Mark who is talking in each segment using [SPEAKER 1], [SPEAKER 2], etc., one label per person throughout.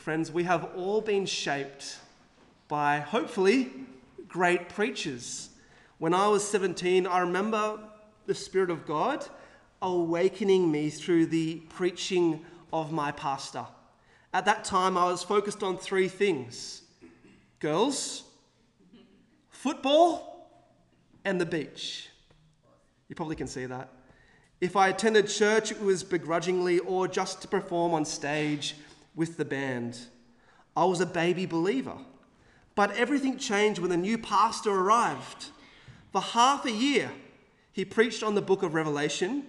[SPEAKER 1] friends, we have all been shaped by hopefully great preachers. When I was 17, I remember the Spirit of God awakening me through the preaching of my pastor. At that time, I was focused on three things girls, football, and the beach. You probably can see that. If I attended church, it was begrudgingly or just to perform on stage with the band. I was a baby believer. But everything changed when a new pastor arrived. For half a year, he preached on the book of Revelation,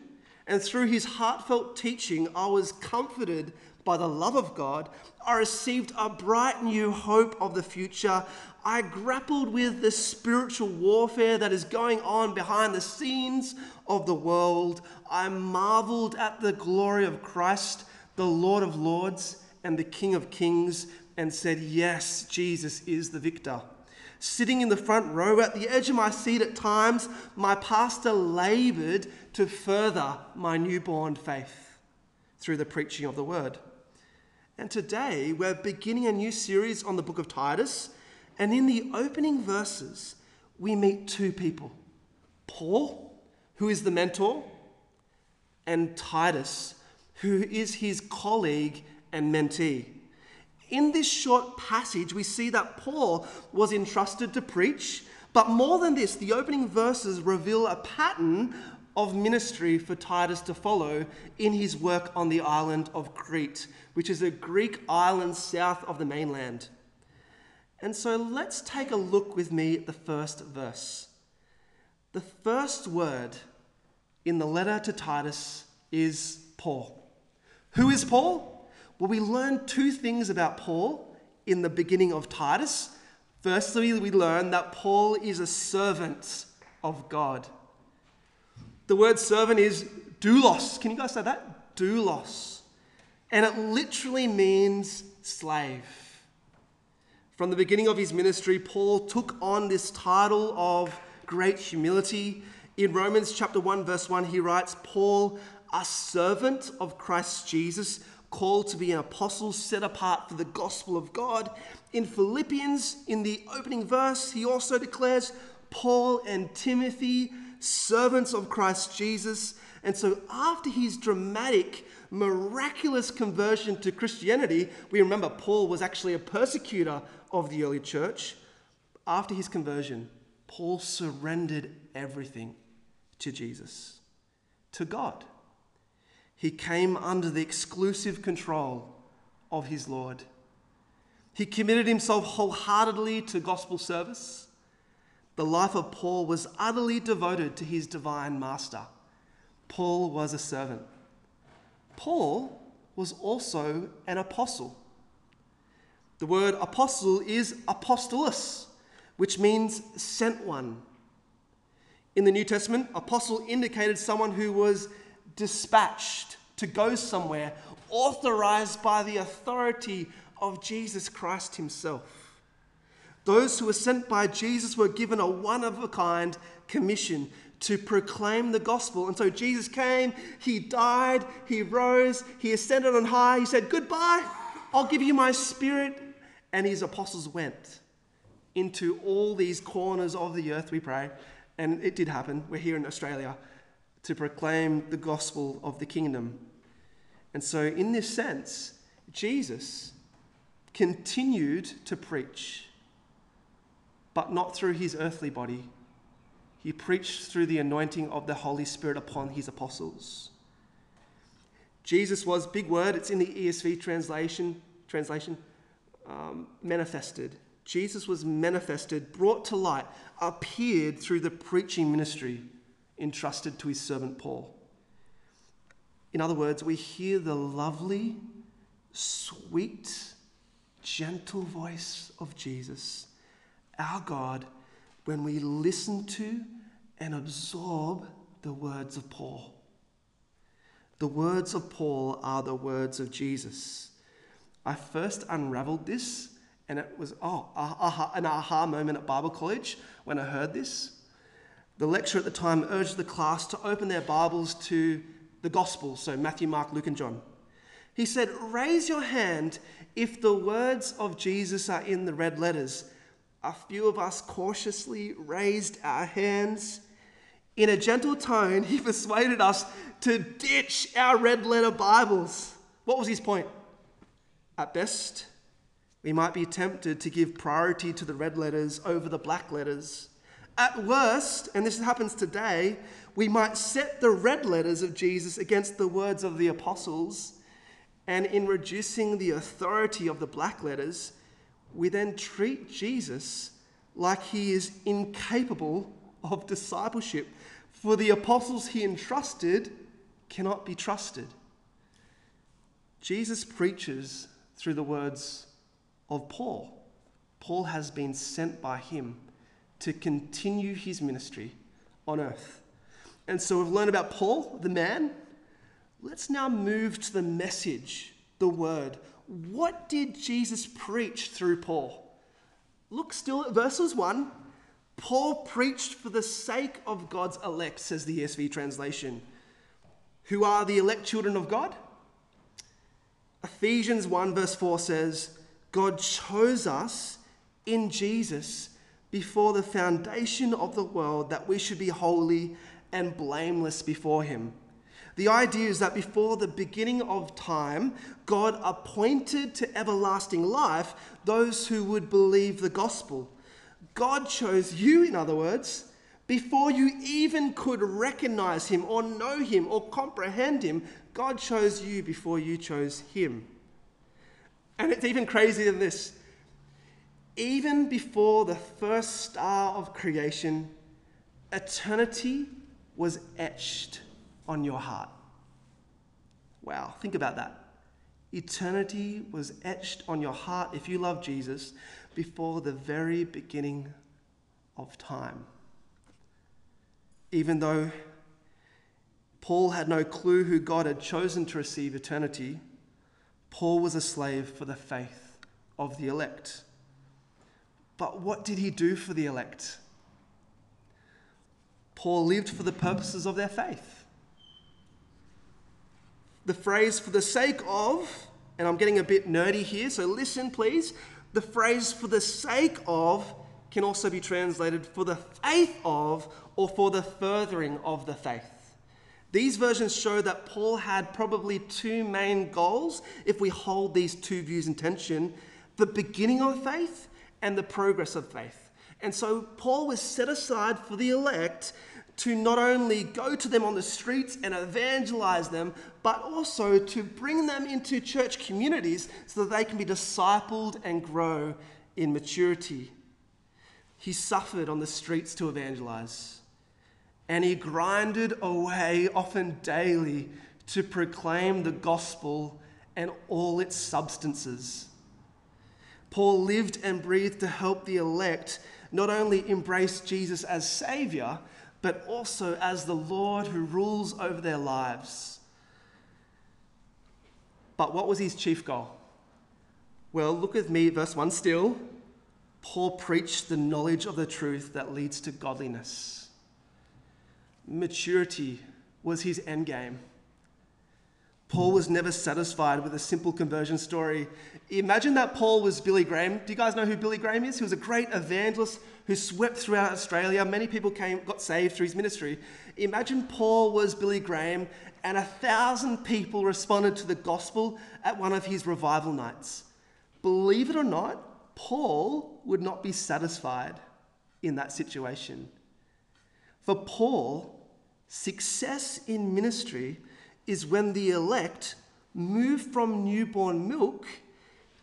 [SPEAKER 1] and through his heartfelt teaching, I was comforted by the love of God. I received a bright new hope of the future. I grappled with the spiritual warfare that is going on behind the scenes of the world. I marveled at the glory of Christ, the Lord of Lords and the King of Kings, and said, Yes, Jesus is the victor. Sitting in the front row at the edge of my seat at times, my pastor labored to further my newborn faith through the preaching of the word. And today we're beginning a new series on the book of Titus. And in the opening verses, we meet two people Paul, who is the mentor, and Titus, who is his colleague and mentee. In this short passage, we see that Paul was entrusted to preach, but more than this, the opening verses reveal a pattern of ministry for Titus to follow in his work on the island of Crete, which is a Greek island south of the mainland. And so let's take a look with me at the first verse. The first word in the letter to Titus is Paul. Who is Paul? Well, we learn two things about Paul in the beginning of Titus. Firstly, we learn that Paul is a servant of God. The word servant is doulos. Can you guys say that? Doulos. And it literally means slave. From the beginning of his ministry, Paul took on this title of great humility. In Romans chapter 1 verse 1 he writes, "Paul, a servant of Christ Jesus, called to be an apostle set apart for the gospel of God." In Philippians in the opening verse, he also declares, "Paul and Timothy, servants of Christ Jesus." And so after his dramatic miraculous conversion to Christianity, we remember Paul was actually a persecutor of the early church. After his conversion, Paul surrendered everything to Jesus, to God. He came under the exclusive control of his Lord. He committed himself wholeheartedly to gospel service. The life of Paul was utterly devoted to his divine master. Paul was a servant. Paul was also an apostle. The word apostle is apostolos, which means sent one. In the New Testament, apostle indicated someone who was dispatched to go somewhere, authorized by the authority of Jesus Christ himself. Those who were sent by Jesus were given a one of a kind commission to proclaim the gospel. And so Jesus came, he died, he rose, he ascended on high, he said, Goodbye, I'll give you my spirit. And his apostles went into all these corners of the earth, we pray. And it did happen. We're here in Australia to proclaim the gospel of the kingdom. And so, in this sense, Jesus continued to preach, but not through his earthly body he preached through the anointing of the Holy Spirit upon his apostles. Jesus was, big word, it's in the ESV translation, translation um, manifested. Jesus was manifested, brought to light, appeared through the preaching ministry entrusted to his servant Paul. In other words, we hear the lovely, sweet, gentle voice of Jesus, our God when we listen to and absorb the words of Paul. The words of Paul are the words of Jesus. I first unraveled this, and it was, oh, aha, an aha moment at Bible college when I heard this. The lecturer at the time urged the class to open their Bibles to the Gospels, so Matthew, Mark, Luke, and John. He said, Raise your hand if the words of Jesus are in the red letters. A few of us cautiously raised our hands. In a gentle tone, he persuaded us to ditch our red letter Bibles. What was his point? At best, we might be tempted to give priority to the red letters over the black letters. At worst, and this happens today, we might set the red letters of Jesus against the words of the apostles, and in reducing the authority of the black letters, we then treat Jesus like he is incapable of discipleship, for the apostles he entrusted cannot be trusted. Jesus preaches through the words of Paul. Paul has been sent by him to continue his ministry on earth. And so we've learned about Paul, the man. Let's now move to the message, the word. What did Jesus preach through Paul? Look still at verses 1. Paul preached for the sake of God's elect, says the ESV translation. Who are the elect children of God? Ephesians 1, verse 4 says, God chose us in Jesus before the foundation of the world that we should be holy and blameless before Him. The idea is that before the beginning of time, God appointed to everlasting life those who would believe the gospel. God chose you, in other words, before you even could recognize Him or know Him or comprehend Him. God chose you before you chose Him. And it's even crazier than this. Even before the first star of creation, eternity was etched on your heart. Wow, think about that. Eternity was etched on your heart if you love Jesus before the very beginning of time. Even though Paul had no clue who God had chosen to receive eternity, Paul was a slave for the faith of the elect. But what did he do for the elect? Paul lived for the purposes of their faith. The phrase for the sake of, and I'm getting a bit nerdy here, so listen please. The phrase for the sake of can also be translated for the faith of or for the furthering of the faith. These versions show that Paul had probably two main goals if we hold these two views in tension the beginning of faith and the progress of faith. And so Paul was set aside for the elect to not only go to them on the streets and evangelize them, but also to bring them into church communities so that they can be discipled and grow in maturity. He suffered on the streets to evangelize and he grinded away, often daily, to proclaim the gospel and all its substances. Paul lived and breathed to help the elect not only embrace Jesus as Savior, but also as the Lord who rules over their lives. But what was his chief goal? Well, look with me, verse 1 still. Paul preached the knowledge of the truth that leads to godliness maturity was his end game. Paul was never satisfied with a simple conversion story. Imagine that Paul was Billy Graham. Do you guys know who Billy Graham is? He was a great evangelist who swept throughout Australia. Many people came, got saved through his ministry. Imagine Paul was Billy Graham and a thousand people responded to the gospel at one of his revival nights. Believe it or not, Paul would not be satisfied in that situation. For Paul, success in ministry is when the elect move from newborn milk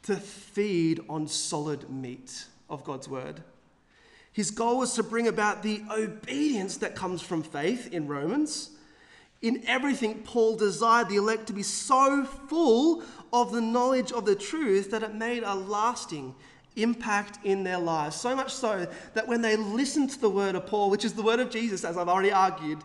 [SPEAKER 1] to feed on solid meat of God's word. His goal was to bring about the obedience that comes from faith in Romans. In everything, Paul desired the elect to be so full of the knowledge of the truth that it made a lasting impact in their lives. So much so that when they listened to the word of Paul, which is the word of Jesus, as I've already argued,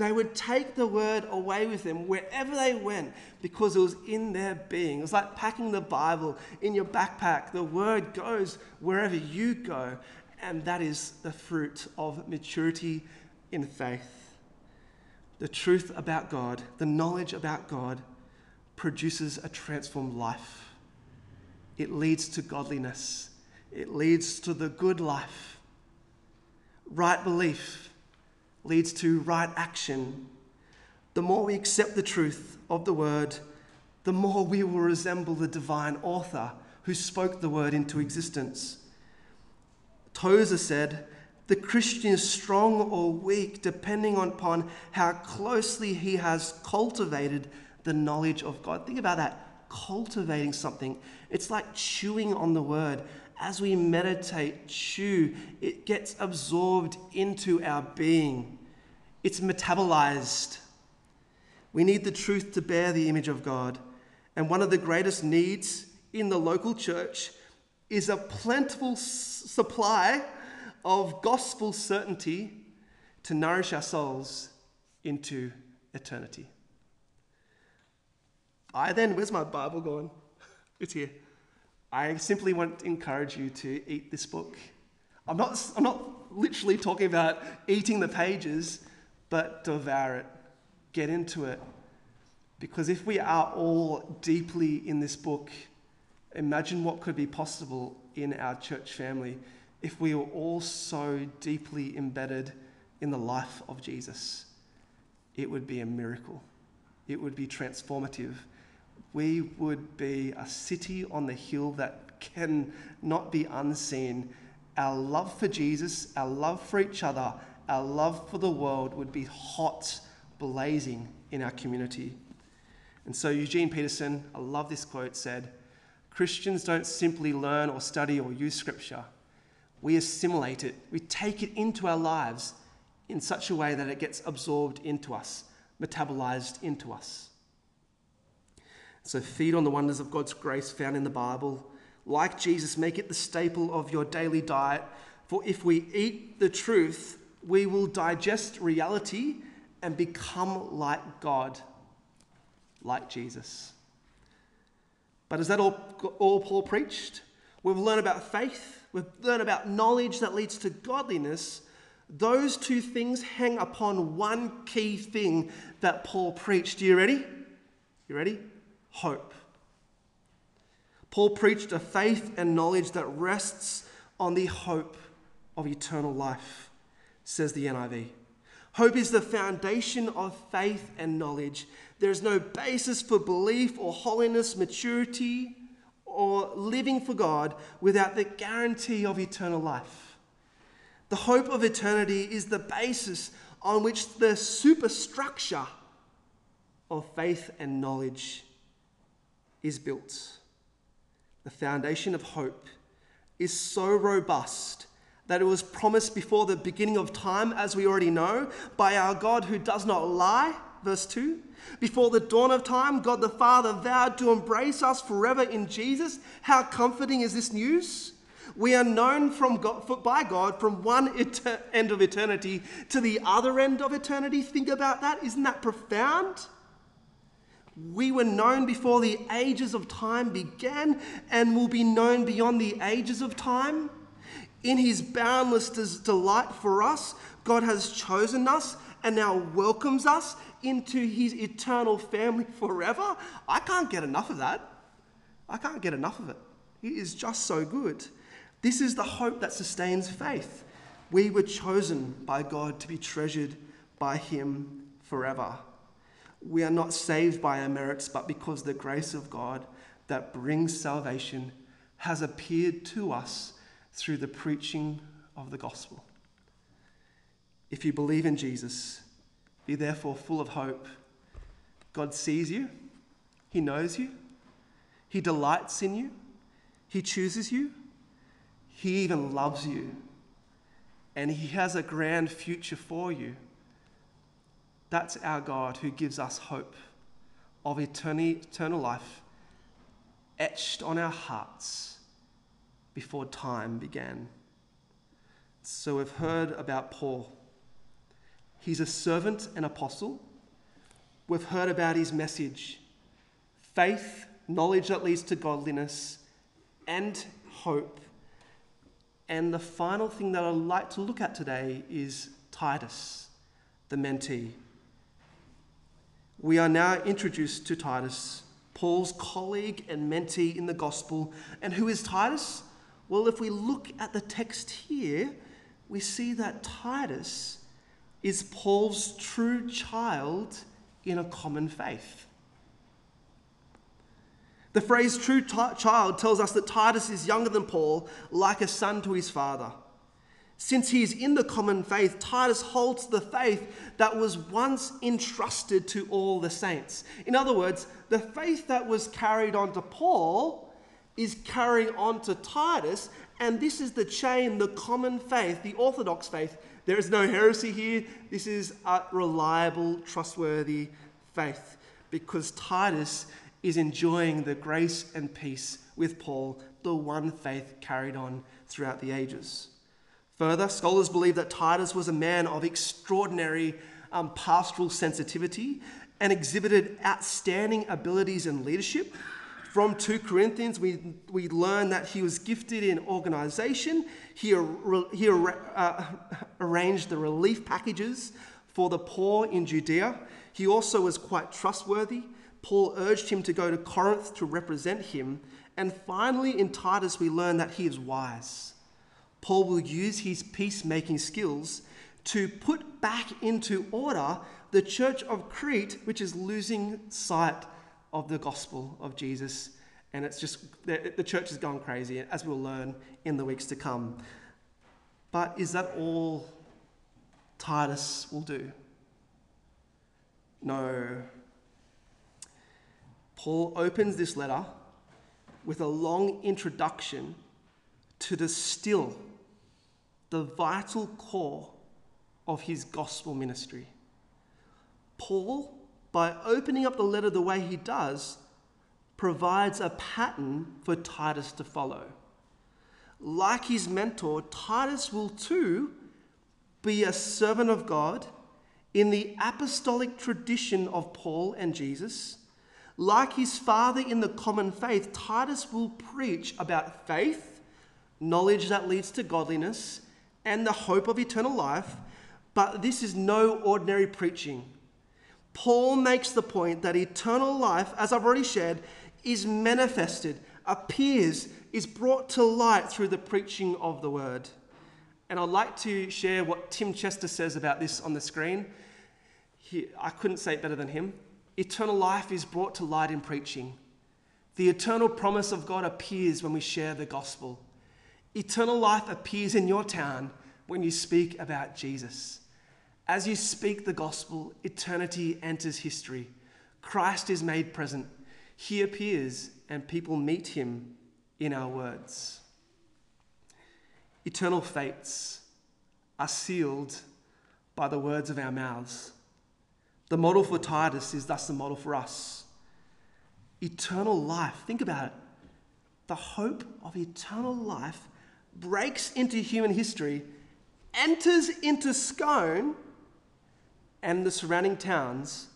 [SPEAKER 1] they would take the word away with them wherever they went because it was in their being. It was like packing the Bible in your backpack. The word goes wherever you go, and that is the fruit of maturity in faith. The truth about God, the knowledge about God, produces a transformed life. It leads to godliness, it leads to the good life. Right belief leads to right action. The more we accept the truth of the word, the more we will resemble the divine author who spoke the word into existence. Tozer said, The Christian is strong or weak depending upon how closely he has cultivated the knowledge of God. Think about that cultivating something. It's like chewing on the word. As we meditate, chew, it gets absorbed into our being, it's metabolized. We need the truth to bear the image of God. And one of the greatest needs in the local church is a plentiful supply of gospel certainty to nourish our souls into eternity. I then, where's my Bible gone? It's here. I simply want to encourage you to eat this book. I'm not, I'm not literally talking about eating the pages, but devour it, get into it. Because if we are all deeply in this book, imagine what could be possible in our church family if we were all so deeply embedded in the life of Jesus. It would be a miracle, it would be transformative we would be a city on the hill that can not be unseen. Our love for Jesus, our love for each other, our love for the world would be hot, blazing in our community. And so Eugene Peterson, I love this quote, said, Christians don't simply learn or study or use scripture. We assimilate it, we take it into our lives in such a way that it gets absorbed into us, metabolized into us. So feed on the wonders of God's grace found in the Bible. Like Jesus, make it the staple of your daily diet. For if we eat the truth, we will digest reality and become like God, like Jesus. But is that all, all Paul preached? We've learned about faith, we've learned about knowledge that leads to godliness. Those two things hang upon one key thing that Paul preached. Are you ready? You ready? Hope. Paul preached a faith and knowledge that rests on the hope of eternal life, says the NIV. Hope is the foundation of faith and knowledge. There is no basis for belief or holiness, maturity, or living for God without the guarantee of eternal life. The hope of eternity is the basis on which the superstructure of faith and knowledge is built. The foundation of hope is so robust that it was promised before the beginning of time, as we already know, by our God who does not lie. Verse 2 Before the dawn of time, God the Father vowed to embrace us forever in Jesus. How comforting is this news? We are known from God, by God from one end of eternity to the other end of eternity. Think about that. Isn't that profound? We were known before the ages of time began and will be known beyond the ages of time. In his boundless delight for us, God has chosen us and now welcomes us into his eternal family forever. I can't get enough of that. I can't get enough of it. It is just so good. This is the hope that sustains faith. We were chosen by God to be treasured by him forever. We are not saved by our merits, but because the grace of God that brings salvation has appeared to us through the preaching of the gospel. If you believe in Jesus, be therefore full of hope. God sees you, He knows you, He delights in you, He chooses you, He even loves you, and He has a grand future for you. That's our God who gives us hope of eternal life etched on our hearts before time began. So we've heard about Paul. He's a servant and apostle. We've heard about his message faith, knowledge that leads to godliness, and hope. And the final thing that I'd like to look at today is Titus, the mentee we are now introduced to Titus, Paul's colleague and mentee in the gospel. And who is Titus? Well, if we look at the text here, we see that Titus is Paul's true child in a common faith. The phrase true t- child tells us that Titus is younger than Paul, like a son to his father. Since he is in the common faith, Titus holds the faith that was once entrusted to all the saints. In other words, the faith that was carried on to Paul is carrying on to Titus, and this is the chain, the common faith, the orthodox faith. There is no heresy here. This is a reliable, trustworthy faith because Titus is enjoying the grace and peace with Paul, the one faith carried on throughout the ages. Further, scholars believe that Titus was a man of extraordinary um, pastoral sensitivity and exhibited outstanding abilities in leadership. From 2 Corinthians, we, we learn that he was gifted in organization. He, he uh, arranged the relief packages for the poor in Judea. He also was quite trustworthy. Paul urged him to go to Corinth to represent him. And finally, in Titus, we learn that he is wise. Paul will use his peacemaking skills to put back into order the church of Crete, which is losing sight of the gospel of Jesus. And it's just, the, church has gone crazy, as we'll learn in the weeks to come. But is that all Titus will do? No. Paul opens this letter with a long introduction to distill the vital core of his gospel ministry. Paul, by opening up the letter the way he does, provides a pattern for Titus to follow. Like his mentor, Titus will too be a servant of God in the apostolic tradition of Paul and Jesus. Like his father in the common faith, Titus will preach about faith, knowledge that leads to godliness, and the hope of eternal life, but this is no ordinary preaching. Paul makes the point that eternal life, as I've already shared, is manifested, appears, is brought to light through the preaching of the word. And I'd like to share what Tim Chester says about this on the screen. He, I couldn't say it better than him. Eternal life is brought to light in preaching. The eternal promise of God appears when we share the gospel. Eternal life appears in your town when you speak about Jesus. As you speak the gospel, eternity enters history. Christ is made present. He appears, and people meet him in our words. Eternal fates are sealed by the words of our mouths. The model for Titus is thus the model for us. Eternal life, think about it. The hope of eternal life breaks into human history, enters into Scone and the surrounding towns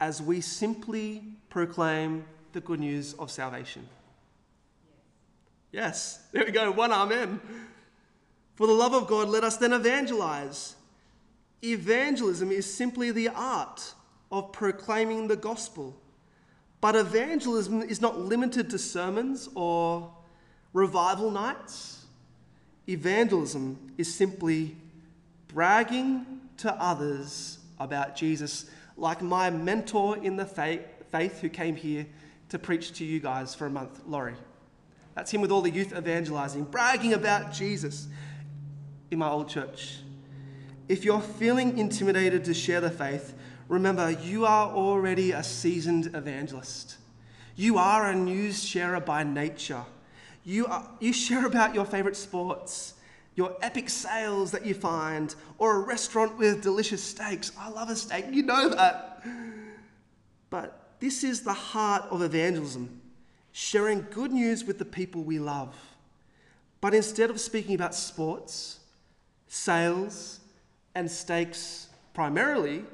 [SPEAKER 1] as we simply proclaim the good news of salvation. Yes, there we go, one amen. For the love of God, let us then evangelize. Evangelism is simply the art of proclaiming the gospel. But evangelism is not limited to sermons or revival nights. Evangelism is simply bragging to others about Jesus, like my mentor in the faith who came here to preach to you guys for a month, Laurie. That's him with all the youth evangelizing, bragging about Jesus in my old church. If you're feeling intimidated to share the faith, remember you are already a seasoned evangelist. You are a news sharer by nature. You, are, you share about your favorite sports, your epic sales that you find, or a restaurant with delicious steaks. I love a steak, you know that. But this is the heart of evangelism sharing good news with the people we love. But instead of speaking about sports, sales, and steaks primarily,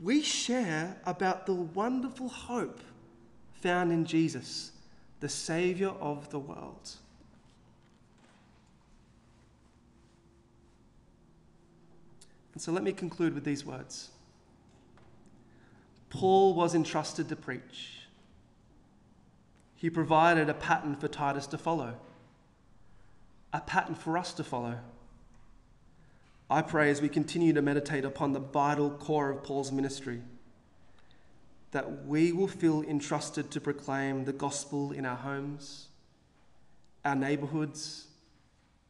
[SPEAKER 1] we share about the wonderful hope found in Jesus the Saviour of the world. And so let me conclude with these words Paul was entrusted to preach. He provided a pattern for Titus to follow, a pattern for us to follow. I pray as we continue to meditate upon the vital core of Paul's ministry that we will feel entrusted to proclaim the gospel in our homes, our neighborhoods,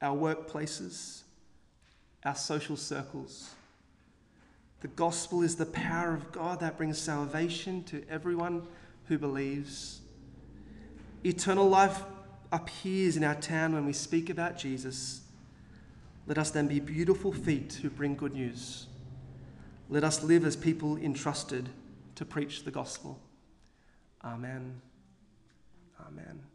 [SPEAKER 1] our workplaces, our social circles. The gospel is the power of God that brings salvation to everyone who believes. Eternal life appears in our town when we speak about Jesus. Let us then be beautiful feet who bring good news. Let us live as people entrusted to preach the gospel. Amen. Amen.